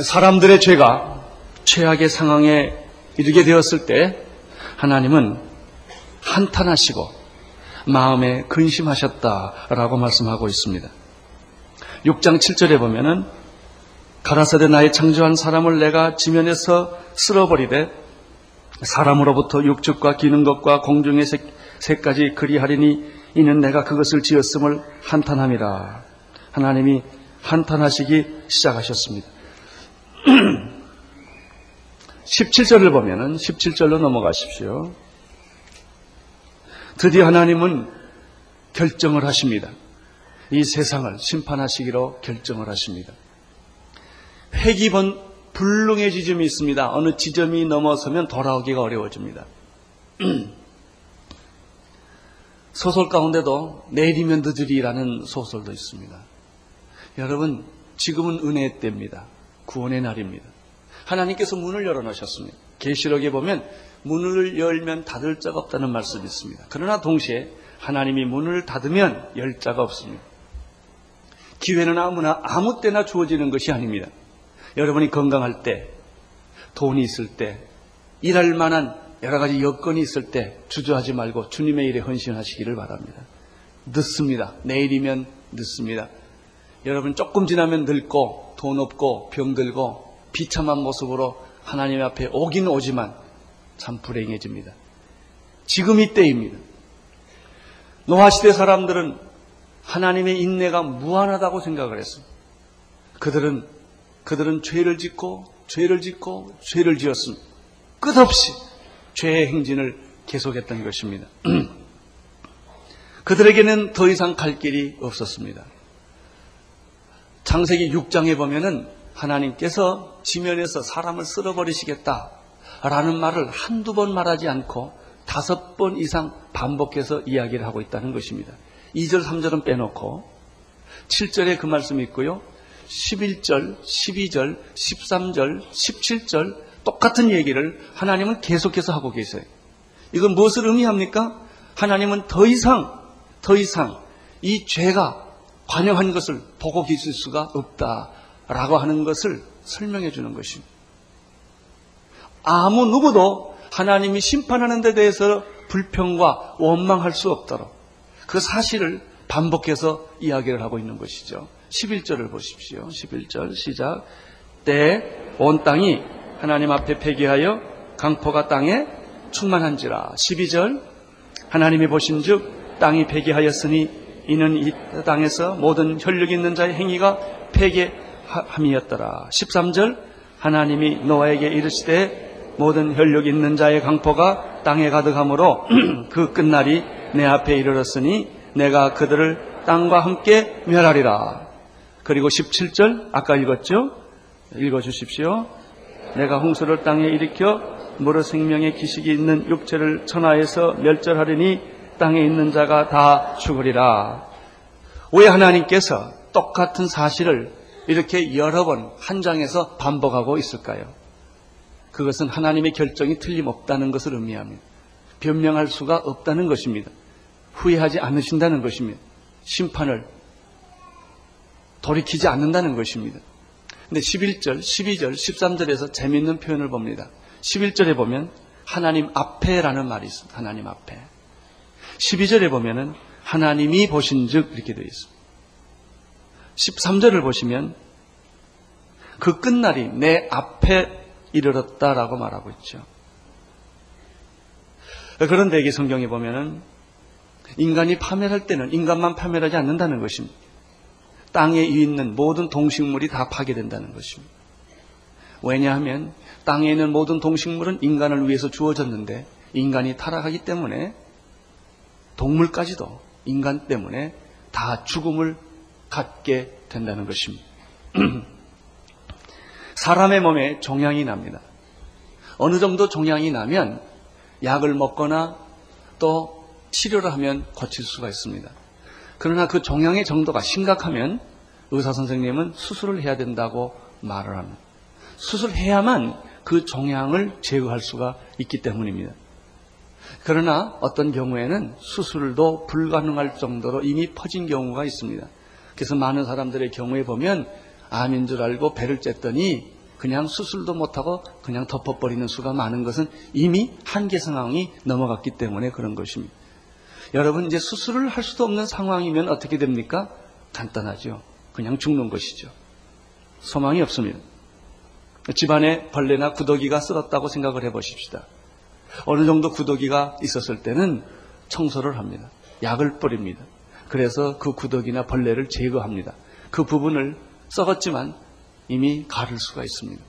사람들의 죄가 최악의 상황에 이르게 되었을 때 하나님은 한탄하시고 마음에 근심하셨다라고 말씀하고 있습니다. 6장 7절에 보면은 가라사대 나의 창조한 사람을 내가 지면에서 쓸어버리되 사람으로부터 육축과 기는 것과 공중의 새, 새까지 그리하리니 이는 내가 그것을 지었음을 한탄함이라. 하나님이 한탄하시기 시작하셨습니다. 17절을 보면은 17절로 넘어가십시오. 드디어 하나님은 결정을 하십니다. 이 세상을 심판하시기로 결정을 하십니다. 회기본 불능의 지점이 있습니다. 어느 지점이 넘어서면 돌아오기가 어려워집니다. 소설 가운데도 내리면 늦으리라는 소설도 있습니다. 여러분, 지금은 은혜의 때입니다. 구원의 날입니다. 하나님께서 문을 열어놓으셨습니다. 계시록에 보면 문을 열면 닫을 자가 없다는 말씀이 있습니다. 그러나 동시에 하나님이 문을 닫으면 열 자가 없습니다. 기회는 아무나 아무 때나 주어지는 것이 아닙니다. 여러분이 건강할 때, 돈이 있을 때, 일할 만한 여러 가지 여건이 있을 때 주저하지 말고 주님의 일에 헌신하시기를 바랍니다. 늦습니다. 내일이면 늦습니다. 여러분 조금 지나면 늙고 돈 없고 병들고 비참한 모습으로 하나님 앞에 오긴 오지만 참 불행해집니다. 지금 이때입니다. 노아시대 사람들은 하나님의 인내가 무한하다고 생각을 했습니다. 그들은 그들은 죄를 짓고 죄를 짓고 죄를 지었습니다. 끝없이 죄의 행진을 계속했던 것입니다. 그들에게는 더 이상 갈 길이 없었습니다. 창세기 6장에 보면은 하나님께서 지면에서 사람을 쓸어버리시겠다 라는 말을 한두 번 말하지 않고 다섯 번 이상 반복해서 이야기를 하고 있다는 것입니다. 2절, 3절은 빼놓고 7절에 그 말씀이 있고요. 11절, 12절, 13절, 17절 똑같은 얘기를 하나님은 계속해서 하고 계세요. 이건 무엇을 의미합니까? 하나님은 더 이상, 더 이상 이 죄가 관여한 것을 보고 계실 수가 없다라고 하는 것을 설명해 주는 것입니다. 아무 누구도 하나님이 심판하는 데 대해서 불평과 원망할 수 없도록 그 사실을 반복해서 이야기를 하고 있는 것이죠. 11절을 보십시오. 11절 시작. 때온 땅이 하나님 앞에 폐기하여 강포가 땅에 충만한지라. 12절 하나님이 보신즉 땅이 폐기하였으니 이는 이 땅에서 모든 혈육 있는 자의 행위가 폐기함이었더라. 13절 하나님이 노아에게 이르시되 모든 혈육 있는 자의 강포가 땅에 가득하므로 그 끝날이 내 앞에 이르렀으니 내가 그들을 땅과 함께 멸하리라. 그리고 17절 아까 읽었죠? 읽어 주십시오. 내가 홍수를 땅에 일으켜 무릇 생명의 기식이 있는 육체를 천하에서 멸절하리니 땅에 있는 자가 다 죽으리라. 왜 하나님께서 똑같은 사실을 이렇게 여러 번 한 장에서 반복하고 있을까요? 그것은 하나님의 결정이 틀림없다는 것을 의미합니다. 변명할 수가 없다는 것입니다. 후회하지 않으신다는 것입니다. 심판을 돌이키지 않는다는 것입니다. 근데 11절, 12절, 13절에서 재미있는 표현을 봅니다. 11절에 보면 하나님 앞에라는 말이 있습니다. 하나님 앞에. 12절에 보면은 하나님이 보신 즉 이렇게 되어 있습니다. 13절을 보시면 그 끝날이 내 앞에 이르렀다라고 말하고 있죠. 그런데 이 성경에 보면은 인간이 파멸할 때는 인간만 파멸하지 않는다는 것입니다. 땅에 있는 모든 동식물이 다 파괴된다는 것입니다. 왜냐하면 땅에 있는 모든 동식물은 인간을 위해서 주어졌는데 인간이 타락하기 때문에 동물까지도 인간 때문에 다 죽음을 갖게 된다는 것입니다. 사람의 몸에 종양이 납니다. 어느 정도 종양이 나면 약을 먹거나 또 치료를 하면 고칠 수가 있습니다. 그러나 그 종양의 정도가 심각하면 의사 선생님은 수술을 해야 된다고 말을 합니다. 수술해야만 그 종양을 제거할 수가 있기 때문입니다. 그러나 어떤 경우에는 수술도 불가능할 정도로 이미 퍼진 경우가 있습니다. 그래서 많은 사람들의 경우에 보면 암인 줄 알고 배를 쬐더니 그냥 수술도 못하고 그냥 덮어버리는 수가 많은 것은 이미 한계 상황이 넘어갔기 때문에 그런 것입니다. 여러분 이제 수술을 할 수도 없는 상황이면 어떻게 됩니까? 간단하죠. 그냥 죽는 것이죠. 소망이 없습니다. 집안에 벌레나 구더기가 쓸었다고 생각을 해 보십시다. 어느 정도 구더기가 있었을 때는 청소를 합니다. 약을 뿌립니다. 그래서 그 구더기나 벌레를 제거합니다. 그 부분을 썩었지만 이미 가를 수가 있습니다.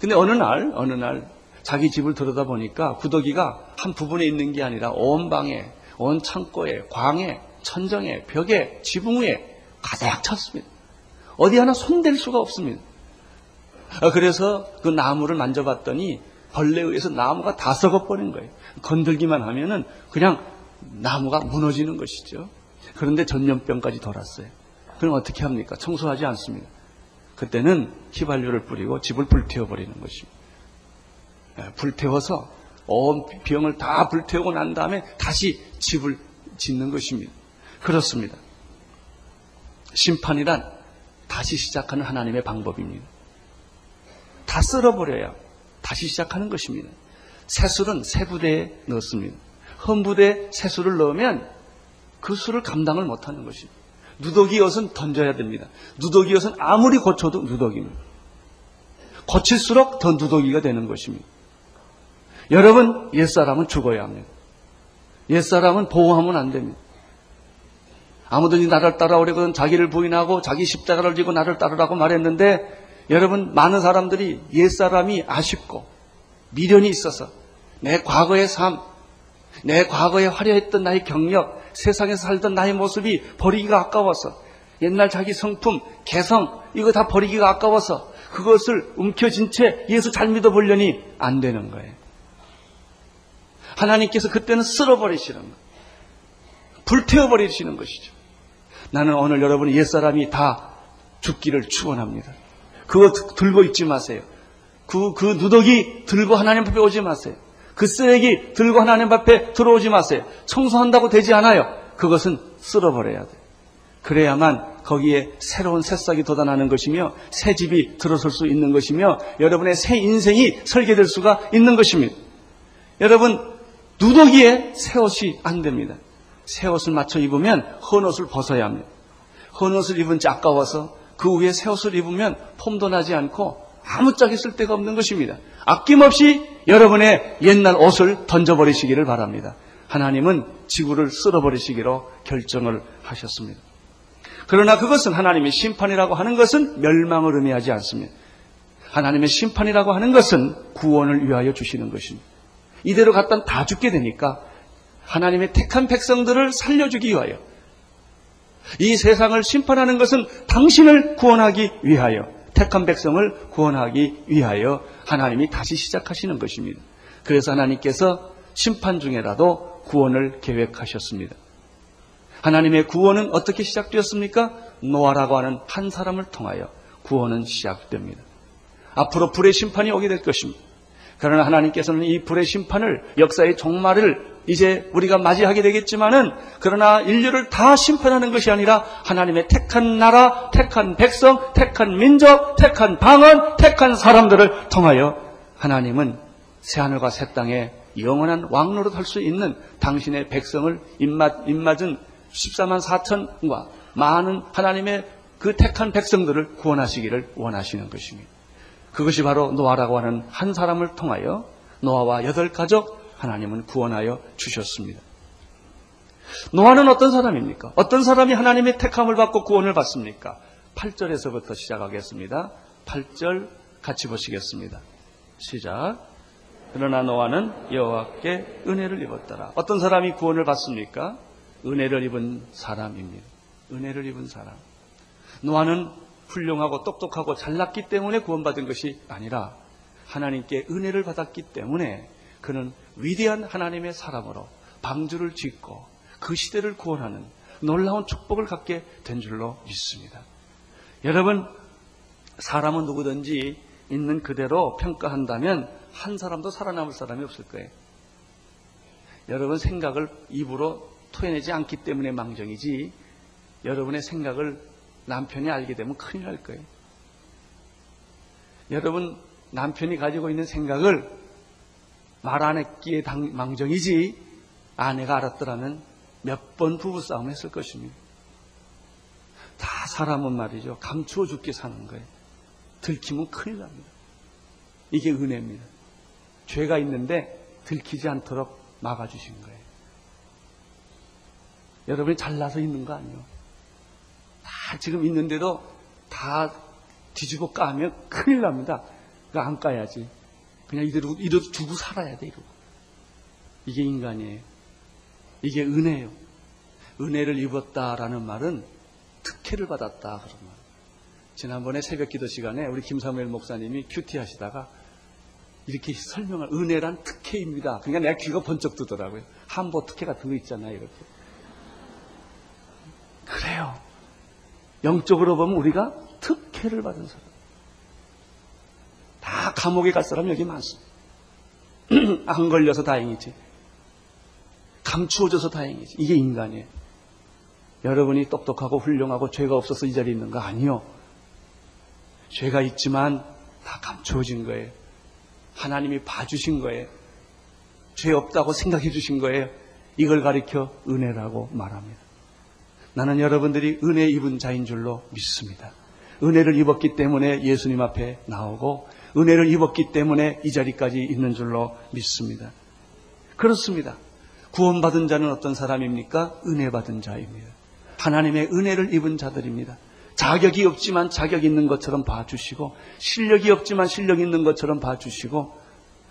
근데 어느 날, 어느 날 자기 집을 들여다 보니까 구더기가 한 부분에 있는 게 아니라 온 방에, 온 창고에, 광에, 천정에, 벽에, 지붕 위에 가득 찼습니다. 어디 하나 손댈 수가 없습니다. 아, 그래서 그 나무를 만져봤더니 벌레에 의해서 나무가 다 썩어버린 거예요. 건들기만 하면은 그냥 나무가 무너지는 것이죠. 그런데 전염병까지 돌았어요. 그럼 어떻게 합니까? 청소하지 않습니다. 그때는 휘발유를 뿌리고 집을 불태워버리는 것입니다. 예, 불태워서 온 병을 다 불태우고 난 다음에 다시 집을 짓는 것입니다. 그렇습니다. 심판이란 다시 시작하는 하나님의 방법입니다. 다 쓸어버려야 다시 시작하는 것입니다. 새술은 새 부대에 넣습니다. 헌 부대에 새술을 넣으면 그 수를 감당을 못하는 것입니다. 누더기 옷은 던져야 됩니다. 누더기 옷은 아무리 고쳐도 누더기입니다. 고칠수록 더 누더기가 되는 것입니다. 여러분, 옛사람은 죽어야 합니다. 옛사람은 보호하면 안 됩니다. 아무든지 나를 따라오려거든 자기를 부인하고 자기 십자가를 지고 나를 따르라고 말했는데 여러분 많은 사람들이 옛사람이 아쉽고 미련이 있어서 내 과거의 삶, 내 과거에 화려했던 나의 경력, 세상에서 살던 나의 모습이 버리기가 아까워서 옛날 자기 성품, 개성 이거 다 버리기가 아까워서 그것을 움켜쥔 채 예수 잘 믿어보려니 안 되는 거예요. 하나님께서 그때는 쓸어버리시는 거예요. 불태워버리시는 것이죠. 나는 오늘 여러분 옛사람이 다 죽기를 축원합니다. 그거 들고 있지 마세요. 그, 그 누더기 들고 하나님 앞에 오지 마세요. 그 쓰레기 들고 하나님 앞에 들어오지 마세요. 청소한다고 되지 않아요. 그것은 쓸어버려야 돼요. 그래야만 거기에 새로운 새싹이 돋아나는 것이며 새 집이 들어설 수 있는 것이며 여러분의 새 인생이 설계될 수가 있는 것입니다. 여러분 누더기에 새 옷이 안 됩니다. 새 옷을 맞춰 입으면 헌 옷을 벗어야 합니다. 헌 옷을 입은 지 아까워서 그 위에 새 옷을 입으면 폼도 나지 않고 아무짝에 쓸 데가 없는 것입니다. 아낌없이 여러분의 옛날 옷을 던져버리시기를 바랍니다. 하나님은 지구를 쓸어버리시기로 결정을 하셨습니다. 그러나 그것은 하나님의 심판이라고 하는 것은 멸망을 의미하지 않습니다. 하나님의 심판이라고 하는 것은 구원을 위하여 주시는 것입니다. 이대로 갔다 다 죽게 되니까 하나님의 택한 백성들을 살려주기 위하여 이 세상을 심판하는 것은 당신을 구원하기 위하여 택한 백성을 구원하기 위하여 하나님이 다시 시작하시는 것입니다. 그래서 하나님께서 심판 중에라도 구원을 계획하셨습니다. 하나님의 구원은 어떻게 시작되었습니까? 노아라고 하는 한 사람을 통하여 구원은 시작됩니다. 앞으로 불의 심판이 오게 될 것입니다. 그러나 하나님께서는 이 불의 심판을 역사의 종말을 이제 우리가 맞이하게 되겠지만은 그러나 인류를 다 심판하는 것이 아니라 하나님의 택한 나라, 택한 백성, 택한 민족, 택한 방언, 택한 사람들을 통하여 하나님은 새하늘과 새 땅에 영원한 왕노릇 할수 있는 당신의 백성을 입맞, 입맞은 14만 4천과 많은 하나님의 그 택한 백성들을 구원하시기를 원하시는 것입니다. 그것이 바로 노아라고 하는 한 사람을 통하여 노아와 여덟 가족 하나님은 구원하여 주셨습니다. 노아는 어떤 사람입니까? 어떤 사람이 하나님의 택함을 받고 구원을 받습니까? 8절에서부터 시작하겠습니다. 8절 같이 보시겠습니다. 시작. 그러나 노아는 여호와께 은혜를 입었더라. 어떤 사람이 구원을 받습니까? 은혜를 입은 사람입니다. 은혜를 입은 사람. 노아는 훌륭하고 똑똑하고 잘났기 때문에 구원받은 것이 아니라 하나님께 은혜를 받았기 때문에 그는 위대한 하나님의 사람으로 방주를 짓고 그 시대를 구원하는 놀라운 축복을 갖게 된 줄로 믿습니다. 여러분, 사람은 누구든지 있는 그대로 평가한다면 한 사람도 살아남을 사람이 없을 거예요. 여러분 생각을 입으로 토해내지 않기 때문에 망정이지 여러분의 생각을 남편이 알게 되면 큰일 날 거예요. 여러분 남편이 가지고 있는 생각을 말 안 했기에 당- 망정이지 아내가 알았더라면 몇 번 부부싸움 했을 것입니다. 다 사람은 말이죠. 감추어 죽게 사는 거예요. 들키면 큰일 납니다. 이게 은혜입니다. 죄가 있는데 들키지 않도록 막아주신 거예요. 여러분이 잘나서 있는 거 아니에요. 다 지금 있는데도 다 뒤집어 까면 큰일 납니다. 그거 안 까야지. 그냥 이대로, 이대로 두고 살아야 돼, 이러고. 이게 인간이에요. 이게 은혜예요. 은혜를 입었다라는 말은 특혜를 받았다, 그런 말. 지난번에 새벽 기도 시간에 우리 김사무엘 목사님이 큐티 하시다가 이렇게 설명을, 은혜란 특혜입니다. 그러니까 내가 귀가 번쩍 뜨더라고요. 한보 특혜 같은 거 있잖아요, 이렇게. 그래요. 영적으로 보면 우리가 특혜를 받은 사람. 다 감옥에 갈 사람 여기 많습니다. 안 걸려서 다행이지. 감추어져서 다행이지. 이게 인간이에요. 여러분이 똑똑하고 훌륭하고 죄가 없어서 이 자리에 있는 거 아니요. 죄가 있지만 다 감추어진 거예요. 하나님이 봐주신 거예요. 죄 없다고 생각해 주신 거예요. 이걸 가리켜 은혜라고 말합니다. 나는 여러분들이 은혜 입은 자인 줄로 믿습니다. 은혜를 입었기 때문에 예수님 앞에 나오고 은혜를 입었기 때문에 이 자리까지 있는 줄로 믿습니다. 그렇습니다. 구원받은 자는 어떤 사람입니까? 은혜 받은 자입니다. 하나님의 은혜를 입은 자들입니다. 자격이 없지만 자격 있는 것처럼 봐주시고 실력이 없지만 실력 있는 것처럼 봐주시고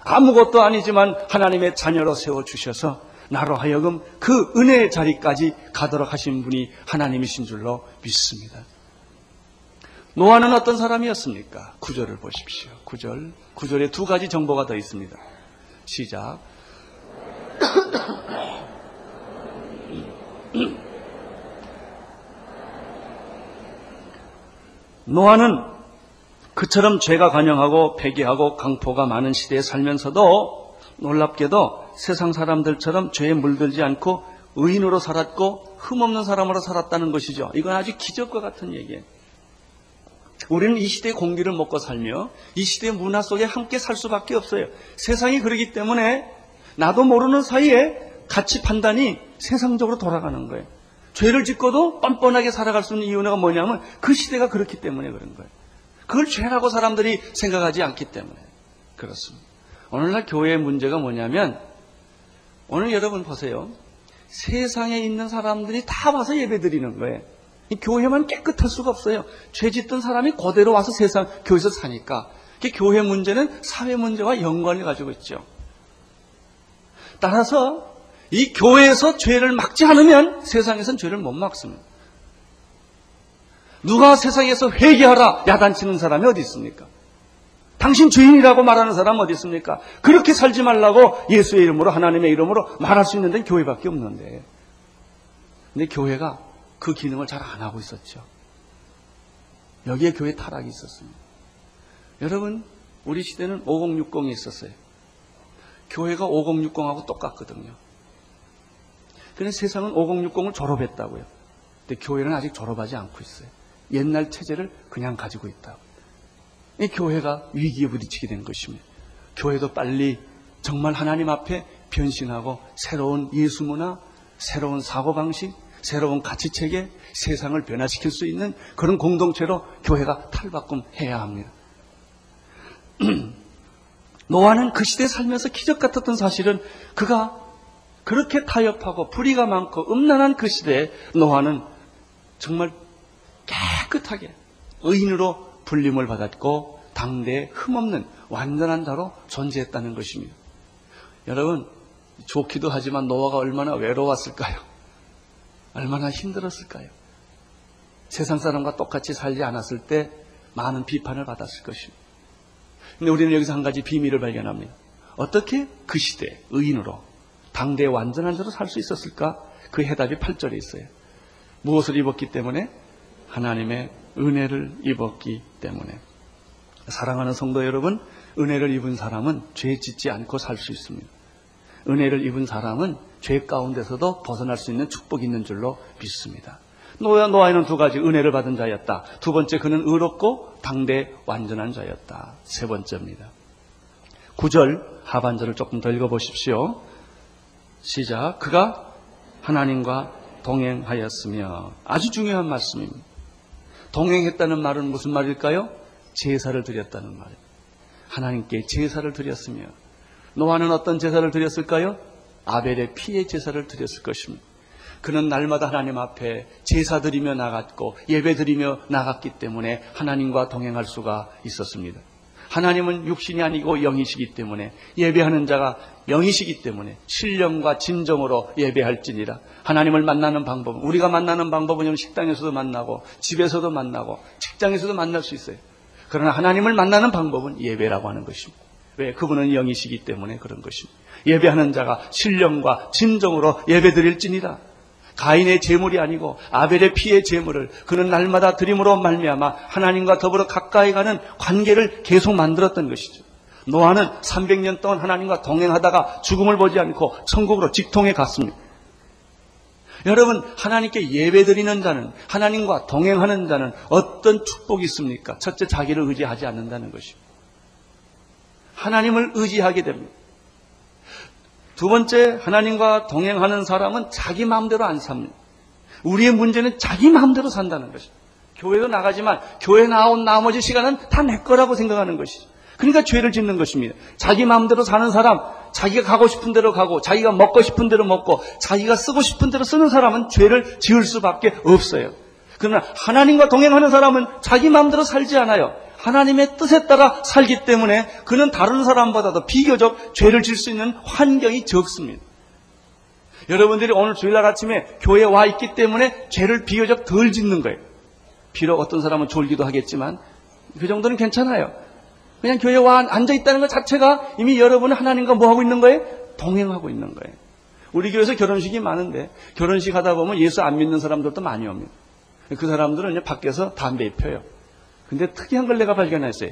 아무것도 아니지만 하나님의 자녀로 세워주셔서 나로 하여금 그 은혜의 자리까지 가도록 하신 분이 하나님이신 줄로 믿습니다. 노아는 어떤 사람이었습니까? 구절을 보십시오. 구절. 구절에 두 가지 정보가 더 있습니다. 시작. 노아는 그처럼 죄가 관영하고 폐기하고 강포가 많은 시대에 살면서도 놀랍게도 세상 사람들처럼 죄에 물들지 않고 의인으로 살았고 흠없는 사람으로 살았다는 것이죠. 이건 아주 기적과 같은 얘기예요. 우리는 이 시대의 공기를 먹고 살며 이 시대의 문화 속에 함께 살 수밖에 없어요. 세상이 그러기 때문에 나도 모르는 사이에 가치 판단이 세상적으로 돌아가는 거예요. 죄를 짓고도 뻔뻔하게 살아갈 수 있는 이유가 뭐냐면 그 시대가 그렇기 때문에 그런 거예요. 그걸 죄라고 사람들이 생각하지 않기 때문에 그렇습니다. 오늘날 교회의 문제가 뭐냐면 오늘 여러분 보세요. 세상에 있는 사람들이 다 와서 예배 드리는 거예요. 이 교회만 깨끗할 수가 없어요. 죄 짓던 사람이 그대로 와서 세상 교회에서 사니까. 그 교회 문제는 사회 문제와 연관을 가지고 있죠. 따라서 이 교회에서 죄를 막지 않으면 세상에선 죄를 못 막습니다. 누가 세상에서 회개하라 야단치는 사람이 어디 있습니까? 당신 죄인이라고 말하는 사람 어디 있습니까? 그렇게 살지 말라고 예수의 이름으로 하나님의 이름으로 말할 수 있는 데는 교회밖에 없는데. 근데 교회가 그 기능을 잘 안 하고 있었죠. 여기에 교회 타락이 있었습니다. 여러분, 우리 시대는 5060이 있었어요. 교회가 5060하고 똑같거든요. 그런데 세상은 5060을 졸업했다고요. 근데 교회는 아직 졸업하지 않고 있어요. 옛날 체제를 그냥 가지고 있다고. 이 교회가 위기에 부딪히게 된 것입니다. 교회도 빨리 정말 하나님 앞에 변신하고 새로운 예수 문화, 새로운 사고 방식, 새로운 가치 체계, 세상을 변화시킬 수 있는 그런 공동체로 교회가 탈바꿈해야 합니다. 노아는 그 시대에 살면서 기적 같았던 사실은 그가 그렇게 타협하고 불의가 많고 음란한 그 시대에 노아는 정말 깨끗하게 의인으로 불림을 받았고 당대에 흠없는 완전한 자로 존재했다는 것입니다. 여러분 좋기도 하지만 노아가 얼마나 외로웠을까요? 얼마나 힘들었을까요? 세상 사람과 똑같이 살지 않았을 때 많은 비판을 받았을 것입니다. 근데 우리는 여기서 한 가지 비밀을 발견합니다. 어떻게 그 시대 의인으로 당대의 완전한 자로 살 수 있었을까? 그 해답이 8절에 있어요. 무엇을 입었기 때문에? 하나님의 은혜를 입었기 때문에. 사랑하는 성도 여러분, 은혜를 입은 사람은 죄 짓지 않고 살 수 있습니다. 은혜를 입은 사람은 죄 가운데서도 벗어날 수 있는 축복이 있는 줄로 믿습니다. 노아, 노아에는 두 가지 은혜를 받은 자였다. 두 번째 그는 의롭고 당대 완전한 자였다. 세 번째입니다. 9절 하반절을 조금 더 읽어보십시오. 시작. 그가 하나님과 동행하였으며 아주 중요한 말씀입니다. 동행했다는 말은 무슨 말일까요? 제사를 드렸다는 말입니다. 하나님께 제사를 드렸으며 노아는 어떤 제사를 드렸을까요? 아벨의 피의 제사를 드렸을 것입니다. 그는 날마다 하나님 앞에 제사 드리며 나갔고 예배 드리며 나갔기 때문에 하나님과 동행할 수가 있었습니다. 하나님은 육신이 아니고 영이시기 때문에 예배하는 자가 영이시기 때문에 신령과 진정으로 예배할지니라. 하나님을 만나는 방법은 우리가 만나는 방법은 식당에서도 만나고 집에서도 만나고 직장에서도 만날 수 있어요. 그러나 하나님을 만나는 방법은 예배라고 하는 것입니다. 왜? 그분은 영이시기 때문에 그런 것입니다. 예배하는 자가 신령과 진정으로 예배드릴지니라. 가인의 제물이 아니고 아벨의 피의 제물을 그는 날마다 드림으로 말미암아 하나님과 더불어 가까이 가는 관계를 계속 만들었던 것이죠. 노아는 300년 동안 하나님과 동행하다가 죽음을 보지 않고 천국으로 직통해 갔습니다. 여러분 하나님께 예배드리는 자는 하나님과 동행하는 자는 어떤 축복이 있습니까? 첫째 자기를 의지하지 않는다는 것입니다. 하나님을 의지하게 됩니다. 두 번째, 하나님과 동행하는 사람은 자기 마음대로 안 삽니다. 우리의 문제는 자기 마음대로 산다는 것이죠. 교회도 나가지만 교회 나온 나머지 시간은 다 내 거라고 생각하는 것이죠. 그러니까 죄를 짓는 것입니다. 자기 마음대로 사는 사람, 자기가 가고 싶은 대로 가고, 자기가 먹고 싶은 대로 먹고, 자기가 쓰고 싶은 대로 쓰는 사람은 죄를 지을 수밖에 없어요. 그러나 하나님과 동행하는 사람은 자기 마음대로 살지 않아요. 하나님의 뜻에 따라 살기 때문에 그는 다른 사람보다도 비교적 죄를 질 수 있는 환경이 적습니다. 여러분들이 오늘 주일날 아침에 교회에 와 있기 때문에 죄를 비교적 덜 짓는 거예요. 비록 어떤 사람은 졸기도 하겠지만 그 정도는 괜찮아요. 그냥 교회에 와 앉아 있다는 것 자체가 이미 여러분은 하나님과 뭐 하고 있는 거예요? 동행하고 있는 거예요. 우리 교회에서 결혼식이 많은데 결혼식 하다 보면 예수 안 믿는 사람들도 많이 옵니다. 그 사람들은 밖에서 담배 피워요. 근데 특이한 걸 내가 발견했어요.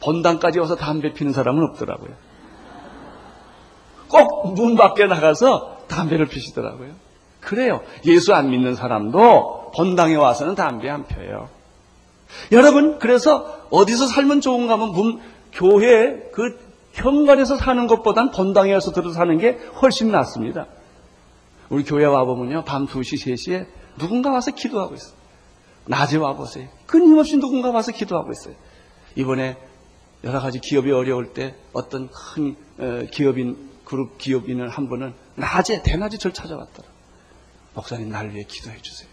본당까지 와서 담배 피는 사람은 없더라고요. 꼭 문 밖에 나가서 담배를 피시더라고요. 그래요. 예수 안 믿는 사람도 본당에 와서는 담배 안 펴요. 여러분, 그래서 어디서 살면 좋은가 하면 문, 교회 그 현관에서 사는 것보단 본당에 와서 들어 사는 게 훨씬 낫습니다. 우리 교회 와보면요. 밤 2시, 3시에 누군가 와서 기도하고 있어요. 낮에 와보세요. 끊임없이 누군가 와서 기도하고 있어요. 이번에 여러 가지 기업이 어려울 때 어떤 큰 어, 기업인, 그룹 기업인을 한 분은 낮에, 대낮에 절 찾아왔더라. 목사님, 날 위해 기도해 주세요.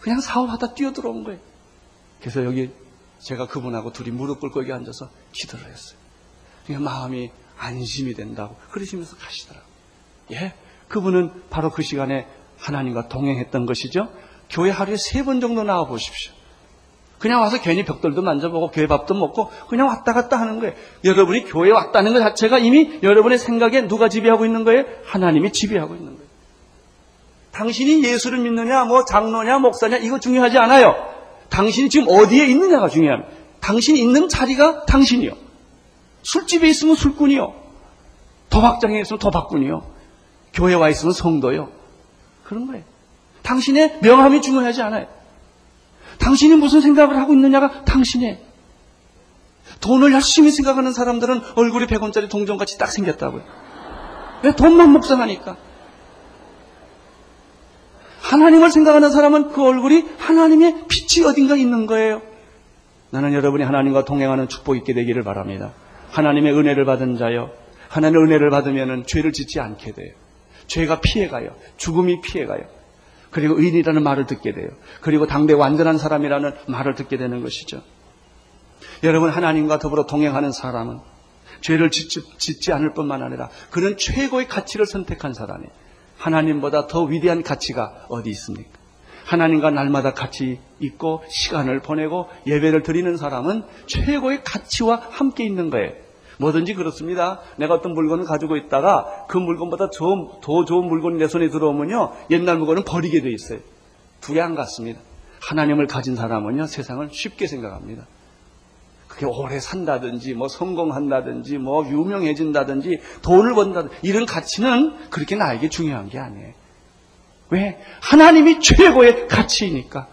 그냥 사업하다 뛰어들어온 거예요. 그래서 여기 제가 그분하고 둘이 무릎 꿇고 여기 앉아서 기도를 했어요. 그냥 마음이 안심이 된다고 그러시면서 가시더라고요. 예, 그분은 바로 그 시간에 하나님과 동행했던 것이죠. 교회 하루에 세 번 정도 나와 보십시오. 그냥 와서 괜히 벽돌도 만져보고 교회 밥도 먹고 그냥 왔다 갔다 하는 거예요. 여러분이 교회에 왔다는 것 자체가 이미 여러분의 생각에 누가 지배하고 있는 거예요? 하나님이 지배하고 있는 거예요. 당신이 예수를 믿느냐, 뭐 장로냐, 목사냐 이거 중요하지 않아요. 당신이 지금 어디에 있느냐가 중요합니다. 당신이 있는 자리가 당신이요. 술집에 있으면 술꾼이요. 도박장에 있으면 도박꾼이요. 교회 와 있으면 성도요. 그런 거예요. 당신의 명함이 중요하지 않아요. 당신이 무슨 생각을 하고 있느냐가 당신의 돈을 열심히 생각하는 사람들은 얼굴이 100원짜리 동전같이 딱 생겼다고요. 왜 돈만 묵상하니까. 하나님을 생각하는 사람은 그 얼굴이 하나님의 빛이 어딘가 있는 거예요. 나는 여러분이 하나님과 동행하는 축복 있게 되기를 바랍니다. 하나님의 은혜를 받은 자요. 하나님의 은혜를 받으면 죄를 짓지 않게 돼요. 죄가 피해가요. 죽음이 피해가요. 그리고 의인이라는 말을 듣게 돼요. 그리고 당대 완전한 사람이라는 말을 듣게 되는 것이죠. 여러분 하나님과 더불어 동행하는 사람은 죄를 짓지, 않을 뿐만 아니라 그는 최고의 가치를 선택한 사람이에요. 하나님보다 더 위대한 가치가 어디 있습니까? 하나님과 날마다 같이 있고 시간을 보내고 예배를 드리는 사람은 최고의 가치와 함께 있는 거예요. 뭐든지 그렇습니다. 내가 어떤 물건을 가지고 있다가 그 물건보다 좋은, 더 좋은 물건이 내 손에 들어오면요. 옛날 물건은 버리게 돼 있어요. 두 개 안 같습니다. 하나님을 가진 사람은요. 세상을 쉽게 생각합니다. 그게 오래 산다든지, 뭐 성공한다든지, 뭐 유명해진다든지, 돈을 번다든지, 이런 가치는 그렇게 나에게 중요한 게 아니에요. 왜? 하나님이 최고의 가치이니까.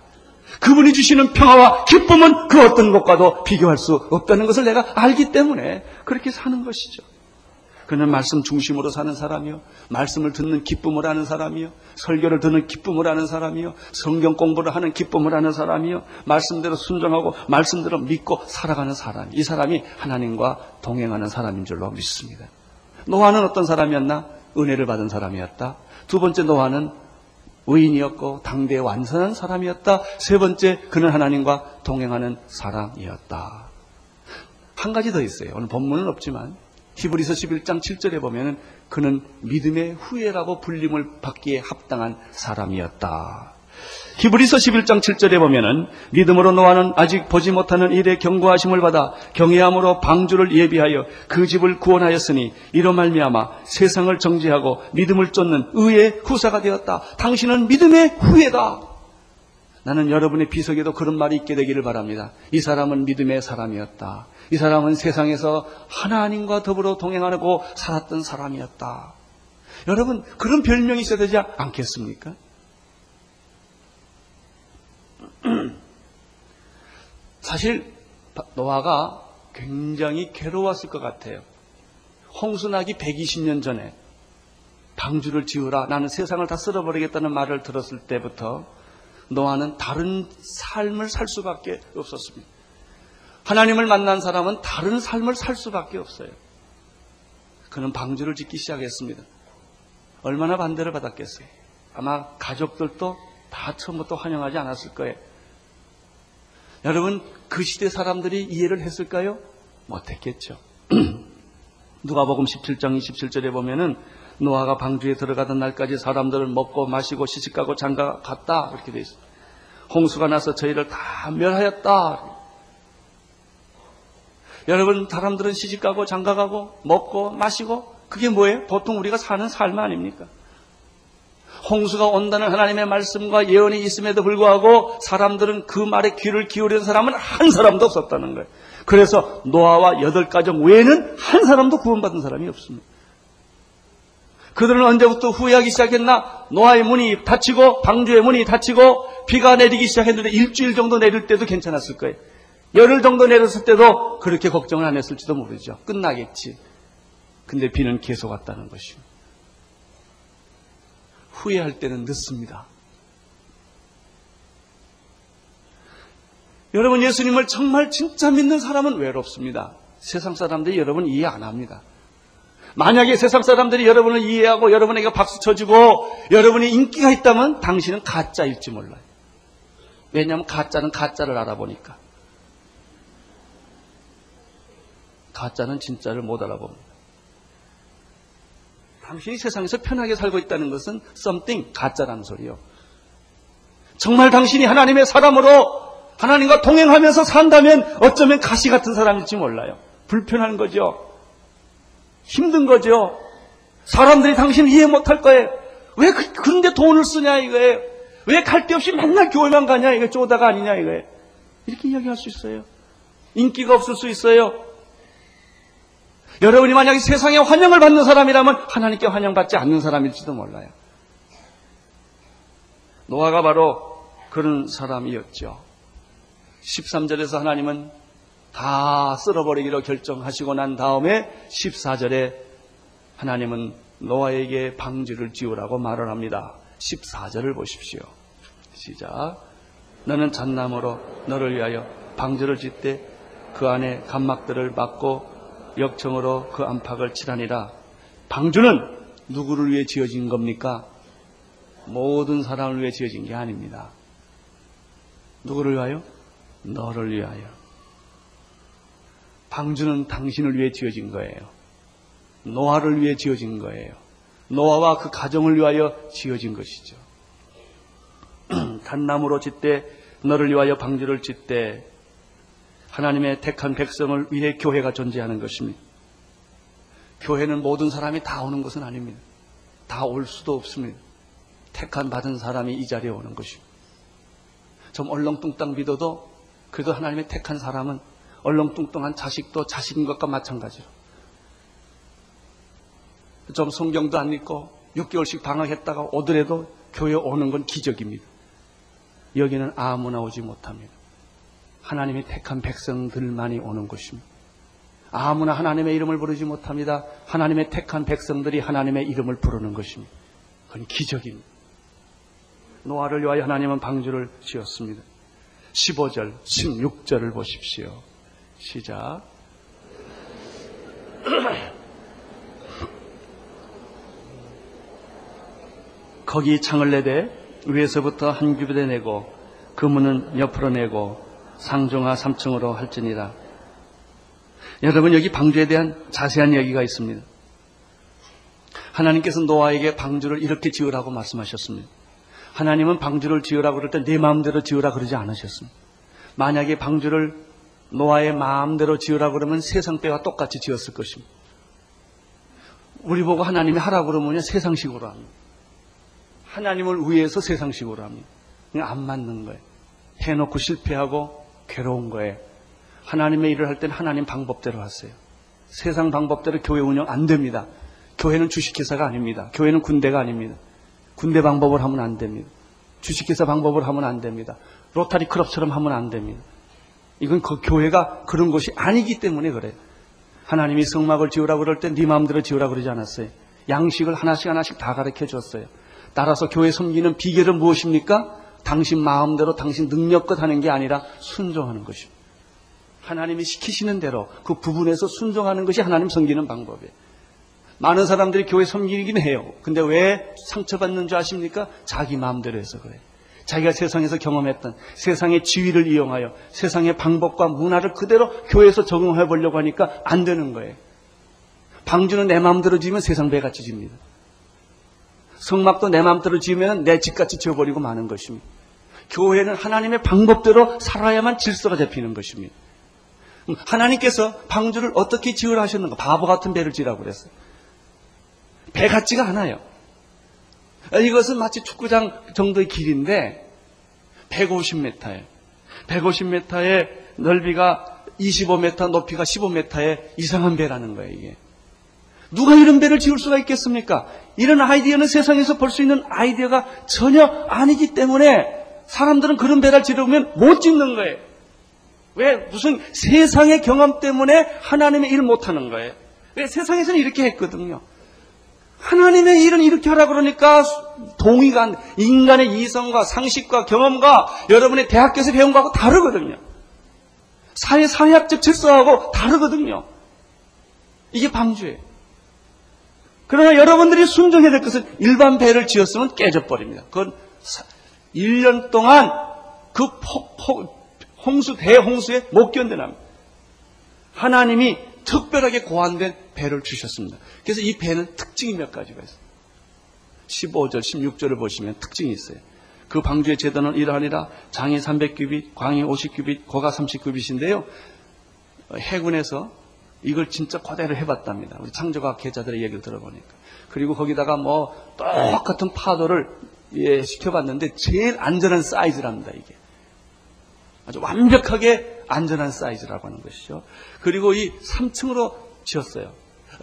그분이 주시는 평화와 기쁨은 그 어떤 것과도 비교할 수 없다는 것을 내가 알기 때문에 그렇게 사는 것이죠. 그는 말씀 중심으로 사는 사람이요. 말씀을 듣는 기쁨을 하는 사람이요. 설교를 듣는 기쁨을 하는 사람이요. 성경 공부를 하는 기쁨을 하는 사람이요. 말씀대로 순종하고 말씀대로 믿고 살아가는 사람. 이 사람이 하나님과 동행하는 사람인 줄로 믿습니다. 노아는 어떤 사람이었나? 은혜를 받은 사람이었다. 두 번째 노아는 의인이었고 당대에 완선한 사람이었다. 세 번째 그는 하나님과 동행하는 사람이었다. 한 가지 더 있어요. 오늘 본문은 없지만 히브리서 11장 7절에 보면은 그는 믿음의 후예라고 불림을 받기에 합당한 사람이었다. 히브리서 11장 7절에 보면은 믿음으로 노아는 아직 보지 못하는 일에 경고하심을 받아 경외함으로 방주를 예비하여 그 집을 구원하였으니 이로 말미암아 세상을 정죄하고 믿음을 쫓는 의의 후사가 되었다. 당신은 믿음의 후예다. 나는 여러분의 비석에도 그런 말이 있게 되기를 바랍니다. 이 사람은 믿음의 사람이었다. 이 사람은 세상에서 하나님과 더불어 동행하고 살았던 사람이었다. 여러분, 그런 별명이 있어야 되지 않겠습니까? 사실 노아가 굉장히 괴로웠을 것 같아요. 홍수나기 120년 전에 방주를 지으라 나는 세상을 다 쓸어버리겠다는 말을 들었을 때부터 노아는 다른 삶을 살 수밖에 없었습니다. 하나님을 만난 사람은 다른 삶을 살 수밖에 없어요. 그는 방주를 짓기 시작했습니다. 얼마나 반대를 받았겠어요. 아마 가족들도 다 처음부터 환영하지 않았을 거예요. 여러분, 그 시대 사람들이 이해를 했을까요? 못했겠죠. 누가복음 17장 27절에 보면은 노아가 방주에 들어가던 날까지 사람들을 먹고 마시고 시집가고 장가 갔다 그렇게 돼 있어요. 홍수가 나서 저희를 다 멸하였다. 여러분 사람들은 시집가고 장가가고 먹고 마시고 그게 뭐예요? 보통 우리가 사는 삶 아닙니까? 홍수가 온다는 하나님의 말씀과 예언이 있음에도 불구하고 사람들은 그 말에 귀를 기울이는 사람은 한 사람도 없었다는 거예요. 그래서 노아와 여덟 가정 외에는 한 사람도 구원받은 사람이 없습니다. 그들은 언제부터 후회하기 시작했나? 노아의 문이 닫히고 방주의 문이 닫히고 비가 내리기 시작했는데 일주일 정도 내릴 때도 괜찮았을 거예요. 열흘 정도 내렸을 때도 그렇게 걱정을 안 했을지도 모르죠. 끝나겠지. 근데 비는 계속 왔다는 것이요. 후회할 때는 늦습니다. 여러분 예수님을 정말 진짜 믿는 사람은 외롭습니다. 세상 사람들이 여러분 이해 안 합니다. 만약에 세상 사람들이 여러분을 이해하고 여러분에게 박수 쳐주고 여러분이 인기가 있다면 당신은 가짜일지 몰라요. 왜냐하면 가짜는 가짜를 알아보니까. 가짜는 진짜를 못 알아봅니다. 당신이 세상에서 편하게 살고 있다는 것은 something 가짜라는 소리요. 정말 당신이 하나님의 사람으로 하나님과 동행하면서 산다면 어쩌면 가시 같은 사람일지 몰라요. 불편한 거죠. 힘든 거죠. 사람들이 당신을 이해 못할 거예요. 왜 그, 그런데 돈을 쓰냐 이거예요. 왜 갈 데 없이 맨날 교회만 가냐 이거 쪼다가 아니냐 이거예요. 이렇게 이야기할 수 있어요. 인기가 없을 수 있어요. 여러분이 만약에 세상에 환영을 받는 사람이라면 하나님께 환영받지 않는 사람일지도 몰라요. 노아가 바로 그런 사람이었죠. 13절에서 하나님은 다 쓸어버리기로 결정하시고 난 다음에 14절에 하나님은 노아에게 방주를 지으라고 말을 합니다. 14절을 보십시오. 시작. 너는 잣나무로 너를 위하여 방주를 짓되 그 안에 간막들을 막고 역청으로 그 안팎을 칠하니라. 방주는 누구를 위해 지어진 겁니까? 모든 사람을 위해 지어진 게 아닙니다. 누구를 위하여? 너를 위하여. 방주는 당신을 위해 지어진 거예요. 노아를 위해 지어진 거예요. 노아와 그 가정을 위하여 지어진 것이죠. 단나무로 짓되 너를 위하여 방주를 짓되 하나님의 택한 백성을 위해 교회가 존재하는 것입니다. 교회는 모든 사람이 다 오는 것은 아닙니다. 다 올 수도 없습니다. 택한 받은 사람이 이 자리에 오는 것입니다. 좀 얼렁뚱땅 믿어도 그래도 하나님의 택한 사람은 얼렁뚱뚱한 자식도 자식인 것과 마찬가지로. 좀 성경도 안 읽고 6개월씩 방학했다가 오더라도 교회 오는 건 기적입니다. 여기는 아무나 오지 못합니다. 하나님이 택한 백성들만이 오는 것입니다. 아무나 하나님의 이름을 부르지 못합니다. 하나님의 택한 백성들이 하나님의 이름을 부르는 것입니다. 그건 기적입니다. 노아를 위하여 하나님은 방주를 지었습니다. 15절, 16절을 보십시오. 시작. 거기 창을 내되 위에서부터 한 규빗에 내고 그 문은 옆으로 내고 상중하 3층으로 할지니라. 여러분 여기 방주에 대한 자세한 이야기가 있습니다. 하나님께서 노아에게 방주를 이렇게 지으라고 말씀하셨습니다. 하나님은 방주를 지으라고 그럴 때 내 마음대로 지으라 그러지 않으셨습니다. 만약에 방주를 노아의 마음대로 지으라고 그러면 세상 때와 똑같이 지었을 것입니다. 우리 보고 하나님이 하라고 그러면 세상식으로 합니다. 하나님을 위해서 세상식으로 합니다. 안 맞는 거예요. 해놓고 실패하고 괴로운 거예요. 하나님의 일을 할 때는 하나님 방법대로 하세요. 세상 방법대로 교회 운영 안 됩니다. 교회는 주식회사가 아닙니다. 교회는 군대가 아닙니다. 군대 방법을 하면 안 됩니다. 주식회사 방법을 하면 안 됩니다. 로타리 클럽처럼 하면 안 됩니다. 이건 그 교회가 그런 것이 아니기 때문에 그래요. 하나님이 성막을 지으라고 그럴 때 네 마음대로 지으라고 그러지 않았어요. 양식을 하나씩 하나씩 다 가르쳐 줬어요. 따라서 교회 섬기는 비결은 무엇입니까? 당신 마음대로 당신 능력껏 하는 게 아니라 순종하는 것입니다. 하나님이 시키시는 대로 그 부분에서 순종하는 것이 하나님 섬기는 방법이에요. 많은 사람들이 교회 섬기긴 해요. 근데 왜 상처받는 줄 아십니까? 자기 마음대로 해서 그래요. 자기가 세상에서 경험했던 세상의 지위를 이용하여 세상의 방법과 문화를 그대로 교회에서 적용해 보려고 하니까 안 되는 거예요. 방주는 내 마음대로 지으면 세상 배같이 집니다. 성막도 내 마음대로 지으면 내 집같이 지어버리고 마는 것입니다. 교회는 하나님의 방법대로 살아야만 질서가 잡히는 것입니다. 하나님께서 방주를 어떻게 지으라 하셨는가? 바보 같은 배를 지라고 그랬어요. 배 같지가 않아요. 이것은 마치 축구장 정도의 길인데 150m예요. 150m의 넓이가 25m, 높이가 15m의 이상한 배라는 거예요, 이게. 누가 이런 배를 지을 수가 있겠습니까? 이런 아이디어는 세상에서 볼 수 있는 아이디어가 전혀 아니기 때문에 사람들은 그런 배를 지르면 못 짓는 거예요. 왜? 무슨 세상의 경험 때문에 하나님의 일을 못하는 거예요. 왜? 세상에서는 이렇게 했거든요. 하나님의 일은 이렇게 하라 그러니까 동의가 안, 인간의 이성과 상식과 경험과 여러분의 대학교에서 배운 거하고 다르거든요. 사회, 사회학적 질서하고 다르거든요. 이게 방주예요. 그러나 여러분들이 순종해야 될 것은 일반 배를 지었으면 깨져버립니다. 그건 1년 동안 그 폭, 폭, 홍수, 대홍수에 못 견뎌납니다. 하나님이 특별하게 고안된 배를 주셨습니다. 그래서 이 배는 특징이 몇 가지가 있어요. 15절, 16절을 보시면 특징이 있어요. 그 방주의 제단은 이러하니라 장이 300규빗, 광이 50규빗, 고가 30규빗인데요. 해군에서 이걸 진짜 그대로 해봤답니다. 우리 창조과학 계자들의 얘기를 들어보니까. 그리고 거기다가 뭐 똑같은 파도를 예, 시켜봤는데 제일 안전한 사이즈랍니다, 이게. 아주 완벽하게 안전한 사이즈라고 하는 것이죠. 그리고 이 3층으로 지었어요.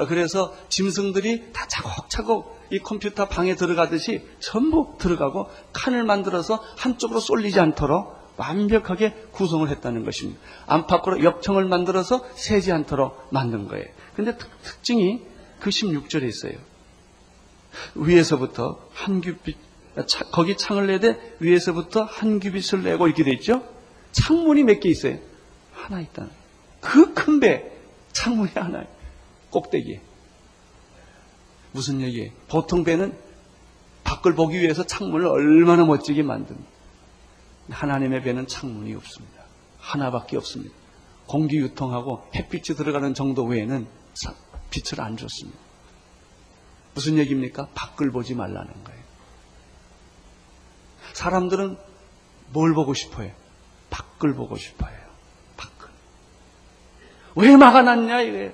그래서 짐승들이 다 차곡차곡 이 컴퓨터 방에 들어가듯이 전부 들어가고 칸을 만들어서 한쪽으로 쏠리지 않도록 완벽하게 구성을 했다는 것입니다. 안팎으로 역청을 만들어서 새지 않도록 만든 거예요. 근데 특, 특징이 그 16절에 있어요. 위에서부터 한 규빗, 거기 창을 내되 위에서부터 한 규빗을 내고 이렇게 돼 있죠? 창문이 몇 개 있어요? 하나 있다. 그큰 배, 창문이 하나예요. 꼭대기에. 무슨 얘기예요? 보통 배는 밖을 보기 위해서 창문을 얼마나 멋지게 만듭니다. 하나님의 배는 창문이 없습니다. 하나밖에 없습니다. 공기 유통하고 햇빛이 들어가는 정도 외에는 빛을 안 줬습니다. 무슨 얘기입니까? 밖을 보지 말라는 거예요. 사람들은 뭘 보고 싶어요? 밖을 보고 싶어요. 밖을. 왜 막아놨냐 이거예요.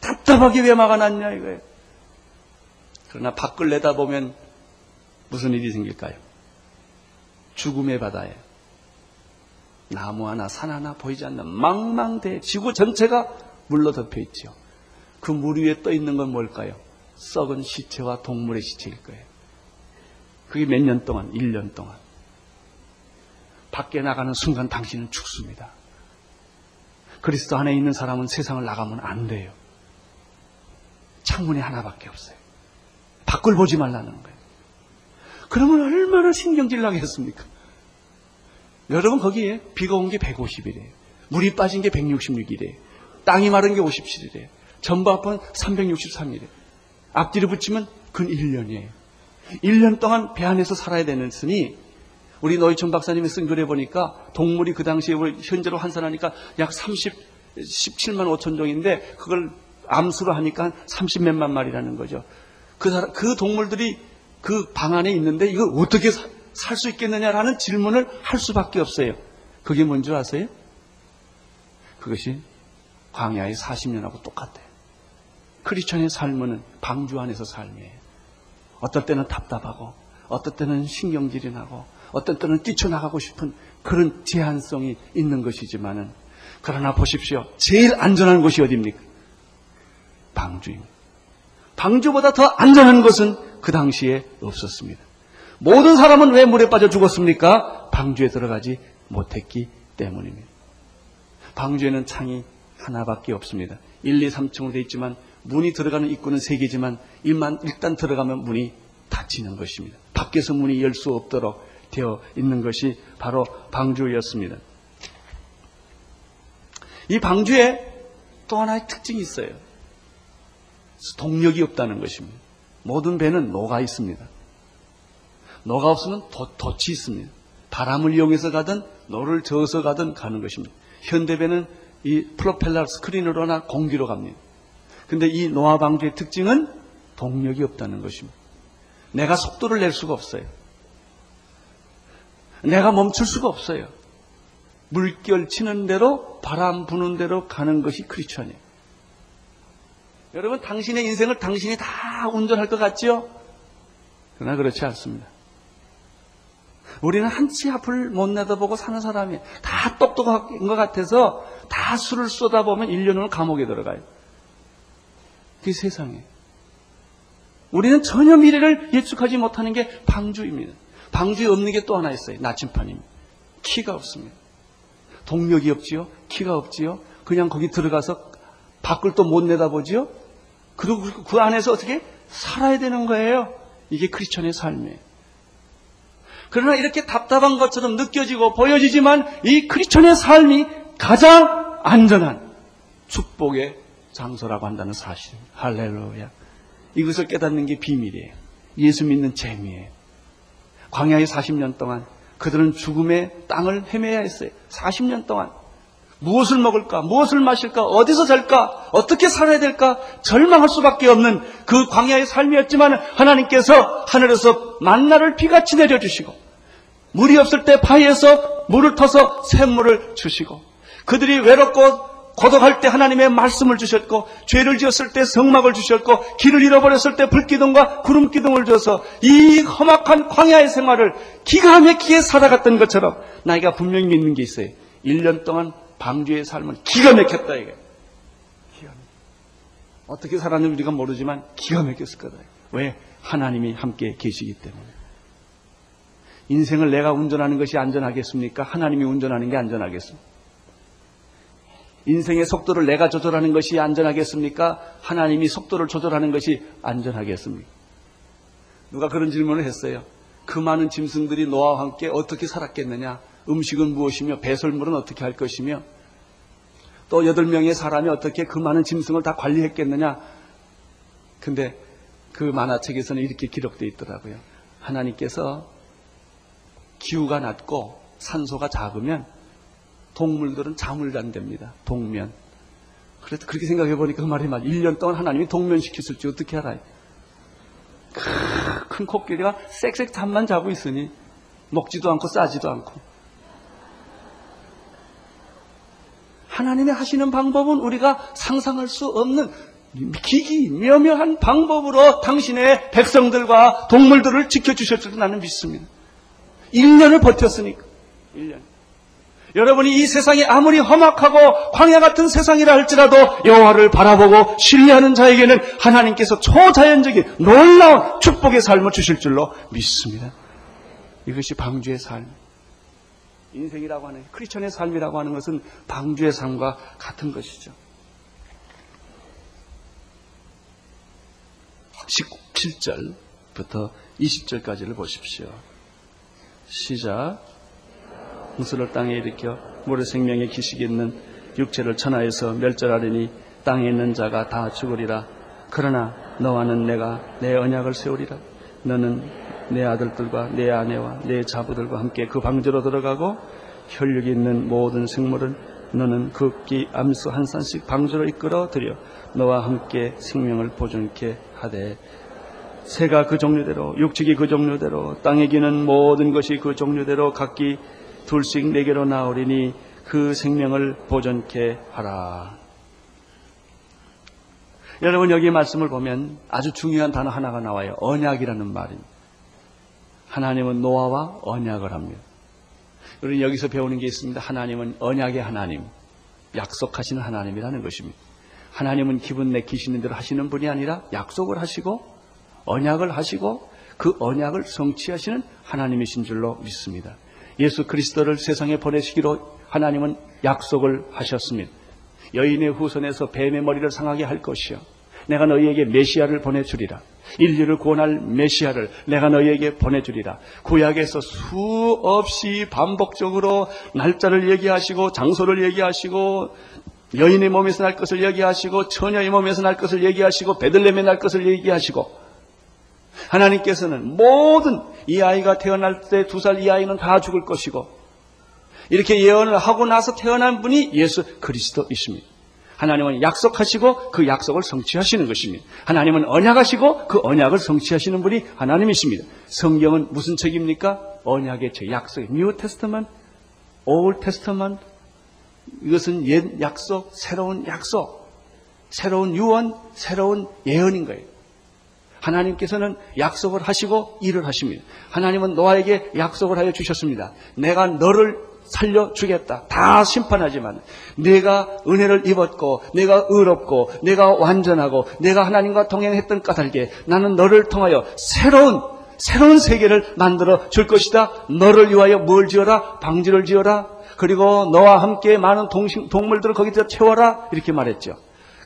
답답하게 왜 막아놨냐 이거예요. 그러나 밖을 내다보면 무슨 일이 생길까요? 죽음의 바다에 나무 하나, 산 하나 보이지 않는 망망대 지구 전체가 물로 덮여 있죠. 그물 위에 떠 있는 건 뭘까요? 썩은 시체와 동물의 시체일 거예요. 그게 몇 년 동안? 1년 동안. 밖에 나가는 순간 당신은 죽습니다. 그리스도 안에 있는 사람은 세상을 나가면 안 돼요. 창문이 하나밖에 없어요. 밖을 보지 말라는 거예요. 그러면 얼마나 신경질 나겠습니까? 여러분 거기에 비가 온 게 150이래요. 물이 빠진 게 166이래요. 땅이 마른 게 57이래요. 전부합은 363이래요. 앞뒤로 붙이면 근 1년이에요. 1년 동안 배 안에서 살아야 되는으니 우리 노희천 박사님이 쓴 글에 보니까 동물이 그 당시에 현재로 환산하니까 약 30, 17만 5천 종인데 그걸 암수로 하니까 30 몇만 마리라는 거죠. 그, 사람, 그 동물들이 그 방 안에 있는데 이걸 어떻게 살 수 있겠느냐라는 질문을 할 수밖에 없어요. 그게 뭔지 아세요? 그것이 광야의 40년하고 똑같아요. 크리스천의 삶은 방주 안에서 삶이에요. 어떨 때는 답답하고, 어떨 때는 신경질이 나고, 어떤 때는 뛰쳐나가고 싶은 그런 제한성이 있는 것이지만은 그러나 보십시오. 제일 안전한 곳이 어디입니까? 방주입니다. 방주보다 더 안전한 것은 그 당시에 없었습니다. 모든 사람은 왜 물에 빠져 죽었습니까? 방주에 들어가지 못했기 때문입니다. 방주에는 창이 하나밖에 없습니다. 1, 2, 3층으로 되어 있지만 문이 들어가는 입구는 세 개지만 일만 일단 들어가면 문이 닫히는 것입니다. 밖에서 문이 열 수 없도록 되어 있는 것이 바로 방주였습니다. 이 방주에 또 하나의 특징이 있어요. 동력이 없다는 것입니다. 모든 배는 노가 있습니다. 노가 없으면 도, 돛이 있습니다. 바람을 이용해서 가든 노를 저어서 가든 가는 것입니다. 현대배는 이 프로펠러 스크루로나 공기로 갑니다. 근데 이 노아 방주의 특징은 동력이 없다는 것입니다. 내가 속도를 낼 수가 없어요. 내가 멈출 수가 없어요. 물결 치는 대로 바람 부는 대로 가는 것이 크리스천이에요. 여러분 당신의 인생을 당신이 다 운전할 것 같지요? 그러나 그렇지 않습니다. 우리는 한치 앞을 못 내다보고 사는 사람이 다 똑똑한 것 같아서 다 술을 쏟아보면 1년 후 감옥에 들어가요. 그게 세상이에요. 우리는 전혀 미래를 예측하지 못하는 게 방주입니다. 방주에 없는 게 또 하나 있어요. 나침판입니다. 키가 없습니다. 동력이 없지요. 키가 없지요. 그냥 거기 들어가서 밖을 또 못 내다보지요. 그리고 그 안에서 어떻게 살아야 되는 거예요. 이게 크리스천의 삶이에요. 그러나 이렇게 답답한 것처럼 느껴지고 보여지지만 이 크리스천의 삶이 가장 안전한 축복의 장소라고 한다는 사실. 할렐루야. 이것을 깨닫는 게 비밀이에요. 예수 믿는 재미예요. 광야의 40년 동안 그들은 죽음의 땅을 헤매야 했어요. 40년 동안. 무엇을 먹을까? 무엇을 마실까? 어디서 잘까? 어떻게 살아야 될까? 절망할 수밖에 없는 그 광야의 삶이었지만 하나님께서 하늘에서 만나를 비같이 내려주시고 물이 없을 때 바위에서 물을 터서 샘물을 주시고 그들이 외롭고 고독할 때 하나님의 말씀을 주셨고 죄를 지었을 때 성막을 주셨고 길을 잃어버렸을 때 불기둥과 구름기둥을 줘서 이 험악한 광야의 생활을 기가 막히게 살아갔던 것처럼 나이가 분명히 믿는 게 있어요. 1년 동안 방주의 삶을 기가 막혔다 이게. 기가. 어떻게 살았는지 우리가 모르지만 기가 막혔을 거다. 왜? 하나님이 함께 계시기 때문에. 인생을 내가 운전하는 것이 안전하겠습니까? 하나님이 운전하는 게 안전하겠습니까? 인생의 속도를 내가 조절하는 것이 안전하겠습니까? 하나님이 속도를 조절하는 것이 안전하겠습니까? 누가 그런 질문을 했어요. 그 많은 짐승들이 노아와 함께 어떻게 살았겠느냐? 음식은 무엇이며 배설물은 어떻게 할 것이며 또 여덟 명의 사람이 어떻게 그 많은 짐승을 다 관리했겠느냐? 근데 그 만화책에서는 이렇게 기록되어 있더라고요. 하나님께서 기후가 낮고 산소가 작으면 동물들은 잠을 잔답니다. 동면. 그래도 그렇게 생각해 보니까 그 말이 맞아. 1년 동안 하나님이 동면시켰을지 어떻게 알아요? 큰 코끼리가 쌕쌕 잠만 자고 있으니 먹지도 않고 싸지도 않고. 하나님이 하시는 방법은 우리가 상상할 수 없는 기기, 묘묘한 방법으로 당신의 백성들과 동물들을 지켜주셨을 줄 나는 믿습니다. 1년을 버텼으니까. 1년. 여러분이 이 세상이 아무리 험악하고 광야 같은 세상이라 할지라도 여호와를 바라보고 신뢰하는 자에게는 하나님께서 초자연적인 놀라운 축복의 삶을 주실 줄로 믿습니다. 이것이 방주의 삶. 인생이라고 하는 크리스천의 삶이라고 하는 것은 방주의 삶과 같은 것이죠. 17절부터 20절까지를 보십시오. 시작. 홍수를 땅에 일으켜 모래 생명의 기식이 있는 육체를 천하에서 멸절하리니 땅에 있는 자가 다 죽으리라. 그러나 너와는 내가 내 언약을 세우리라. 너는 내 아들들과 내 아내와 내 자부들과 함께 그 방주로 들어가고 혈육이 있는 모든 생물은 너는 급기 암수 한 산씩 방주로 이끌어 들여 너와 함께 생명을 보존케 하되 새가 그 종류대로 육축이 그 종류대로 땅에 기는 모든 것이 그 종류대로 각기 둘씩 내게로 나오리니 그 생명을 보존케 하라. 여러분 여기 말씀을 보면 아주 중요한 단어 하나가 나와요. 언약이라는 말입니다. 하나님은 노아와 언약을 합니다. 우리는 여기서 배우는 게 있습니다. 하나님은 언약의 하나님, 약속하시는 하나님이라는 것입니다. 하나님은 기분 내키시는 대로 하시는 분이 아니라 약속을 하시고 언약을 하시고 그 언약을 성취하시는 하나님이신 줄로 믿습니다. 예수 그리스도를 세상에 보내시기로 하나님은 약속을 하셨습니다. 여인의 후손에서 뱀의 머리를 상하게 할 것이요. 내가 너희에게 메시아를 보내주리라. 인류를 구원할 메시아를 내가 너희에게 보내주리라. 구약에서 수없이 반복적으로 날짜를 얘기하시고 장소를 얘기하시고 여인의 몸에서 날 것을 얘기하시고 처녀의 몸에서 날 것을 얘기하시고 베들렘에 날 것을 얘기하시고 하나님께서는 모든 이 아이가 태어날 때 두 살 이 아이는 다 죽을 것이고 이렇게 예언을 하고 나서 태어난 분이 예수 그리스도이십니다. 하나님은 약속하시고 그 약속을 성취하시는 것입니다. 하나님은 언약하시고 그 언약을 성취하시는 분이 하나님이십니다. 성경은 무슨 책입니까? 언약의 책, 약속. New Testament, Old Testament. 이것은 옛 약속, 새로운 약속, 새로운 유언, 새로운 예언인 거예요. 하나님께서는 약속을 하시고 일을 하십니다. 하나님은 노아에게 약속을 하여 주셨습니다. 내가 너를 살려주겠다. 다 심판하지만 내가 은혜를 입었고 내가 의롭고 내가 완전하고 내가 하나님과 동행했던 까닭에 나는 너를 통하여 새로운 새로운 세계를 만들어 줄 것이다. 너를 위하여 뭘 지어라? 방지를 지어라. 그리고 너와 함께 많은 동식, 동물들을 거기다 채워라. 이렇게 말했죠.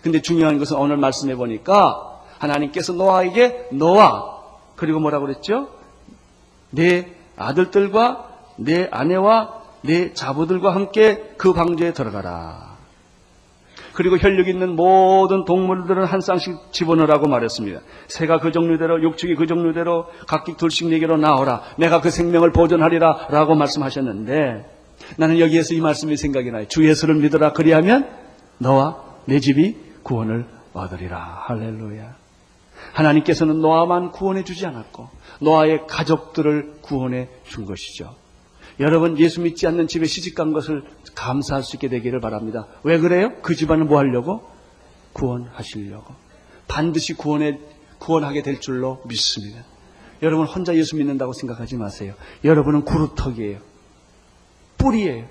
근데 중요한 것은 오늘 말씀해 보니까 하나님께서 노아에게 노아 그리고 뭐라고 그랬죠? 내 아들들과 내 아내와 내 자부들과 함께 그 방주에 들어가라. 그리고 혈육 있는 모든 동물들은 한 쌍씩 집어넣으라고 말했습니다. 새가 그 종류대로, 육축이 그 종류대로 각기 둘씩 내게로 나오라. 내가 그 생명을 보존하리라. 라고 말씀하셨는데 나는 여기에서 이 말씀이 생각이 나요. 주 예수를 믿어라. 그리하면 너와 내 집이 구원을 얻으리라. 할렐루야. 하나님께서는 노아만 구원해 주지 않았고 노아의 가족들을 구원해 준 것이죠. 여러분 예수 믿지 않는 집에 시집간 것을 감사할 수 있게 되기를 바랍니다. 왜 그래요? 그 집안을 뭐 하려고? 구원하시려고. 반드시 구원해, 구원하게 될 줄로 믿습니다. 여러분 혼자 예수 믿는다고 생각하지 마세요. 여러분은 구루턱이에요. 뿌리예요.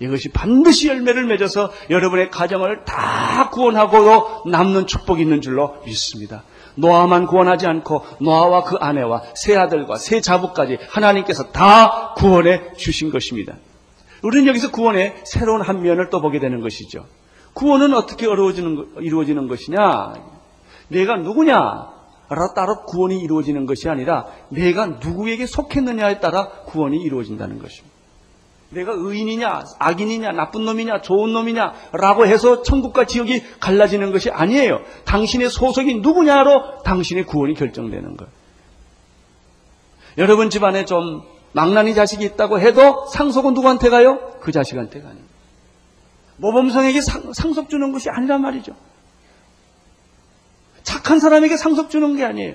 이것이 반드시 열매를 맺어서 여러분의 가정을 다 구원하고 남는 축복이 있는 줄로 믿습니다. 노아만 구원하지 않고 노아와 그 아내와 세 아들과 세 자부까지 하나님께서 다 구원해 주신 것입니다. 우리는 여기서 구원의 새로운 한 면을 또 보게 되는 것이죠. 구원은 어떻게 어려워지는, 이루어지는 것이냐? 내가 누구냐? 따라 구원이 이루어지는 것이 아니라 내가 누구에게 속했느냐에 따라 구원이 이루어진다는 것입니다. 내가 의인이냐, 악인이냐, 나쁜 놈이냐, 좋은 놈이냐, 라고 해서 천국과 지옥이 갈라지는 것이 아니에요. 당신의 소속이 누구냐로 당신의 구원이 결정되는 거예요. 여러분 집안에 좀 망나니 자식이 있다고 해도 상속은 누구한테 가요? 그 자식한테 가는. 모범성에게 상, 상속 주는 것이 아니란 말이죠. 착한 사람에게 상속 주는 게 아니에요.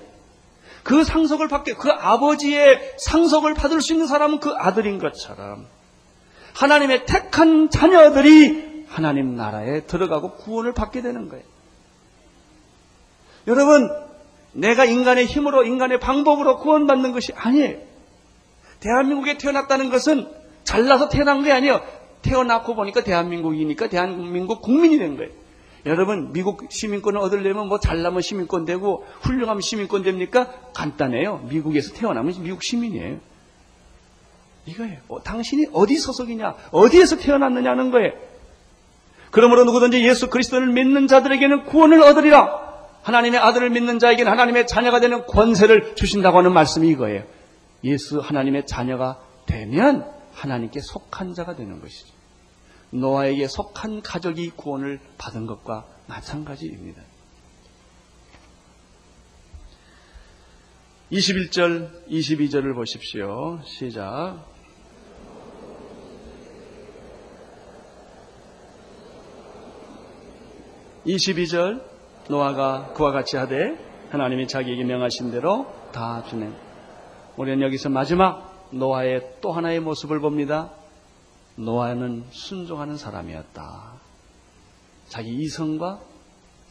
그 상속을 받게, 그 아버지의 상속을 받을 수 있는 사람은 그 아들인 것처럼 하나님의 택한 자녀들이 하나님 나라에 들어가고 구원을 받게 되는 거예요. 여러분, 내가 인간의 힘으로, 인간의 방법으로 구원받는 것이 아니에요. 대한민국에 태어났다는 것은 잘나서 태어난 게 아니에요. 태어났고 보니까 대한민국이니까 대한민국 국민이 된 거예요. 여러분, 미국 시민권을 얻으려면 뭐 잘나면 시민권 되고 훌륭하면 시민권 됩니까? 간단해요. 미국에서 태어나면 미국 시민이에요. 이거예요. 어, 당신이 어디 소속이냐? 어디에서 태어났느냐는 거예요. 그러므로 누구든지 예수 그리스도를 믿는 자들에게는 구원을 얻으리라. 하나님의 아들을 믿는 자에게는 하나님의 자녀가 되는 권세를 주신다고 하는 말씀이 이거예요. 예수 하나님의 자녀가 되면 하나님께 속한 자가 되는 것이죠. 노아에게 속한 가족이 구원을 받은 것과 마찬가지입니다. 21절, 22절을 보십시오. 시작. (22절) 노아가 그와 같이 하되 하나님이 자기에게 명하신 대로 다 주네. 우리는 여기서 마지막 노아의 또 하나의 모습을 봅니다. 노아는 순종하는 사람이었다. 자기 이성과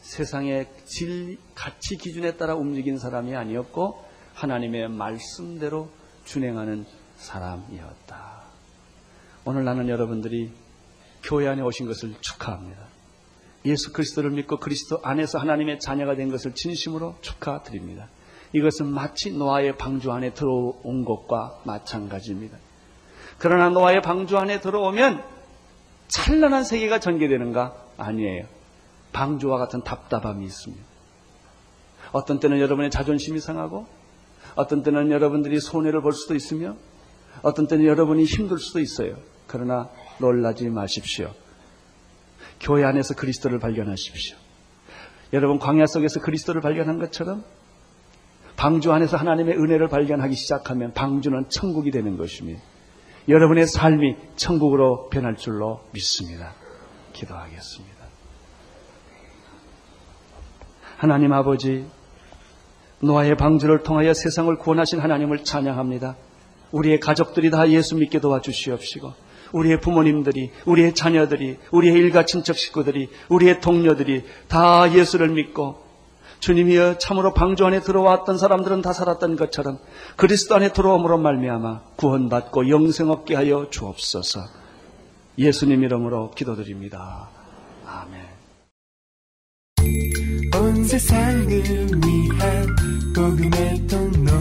세상의 질, 가치 기준에 따라 움직인 사람이 아니었고 하나님의 말씀대로 준행하는 사람이었다. 오늘 나는 여러분들이 교회 안에 오신 것을 축하합니다. 예수 그리스도를 믿고 그리스도 안에서 하나님의 자녀가 된 것을 진심으로 축하드립니다. 이것은 마치 노아의 방주 안에 들어온 것과 마찬가지입니다. 그러나 노아의 방주 안에 들어오면 찬란한 세계가 전개되는가? 아니에요. 방주와 같은 답답함이 있습니다. 어떤 때는 여러분의 자존심이 상하고, 어떤 때는 여러분들이 손해를 볼 수도 있으며, 어떤 때는 여러분이 힘들 수도 있어요. 그러나 놀라지 마십시오. 교회 안에서 그리스도를 발견하십시오. 여러분 광야 속에서 그리스도를 발견한 것처럼 방주 안에서 하나님의 은혜를 발견하기 시작하면 방주는 천국이 되는 것입니다. 여러분의 삶이 천국으로 변할 줄로 믿습니다. 기도하겠습니다. 하나님 아버지, 노아의 방주를 통하여 세상을 구원하신 하나님을 찬양합니다. 우리의 가족들이 다 예수 믿게 도와주시옵시고, 우리의 부모님들이, 우리의 자녀들이, 우리의 일가 친척 식구들이, 우리의 동료들이 다 예수를 믿고 주님이여 참으로 방주 안에 들어왔던 사람들은 다 살았던 것처럼 그리스도 안에 들어옴으로 말미암아 구원받고 영생 얻게 하여 주옵소서. 예수님 이름으로 기도드립니다. 아멘. 온 세상을 위한 복음의 통로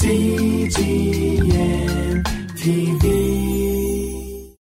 CGM TV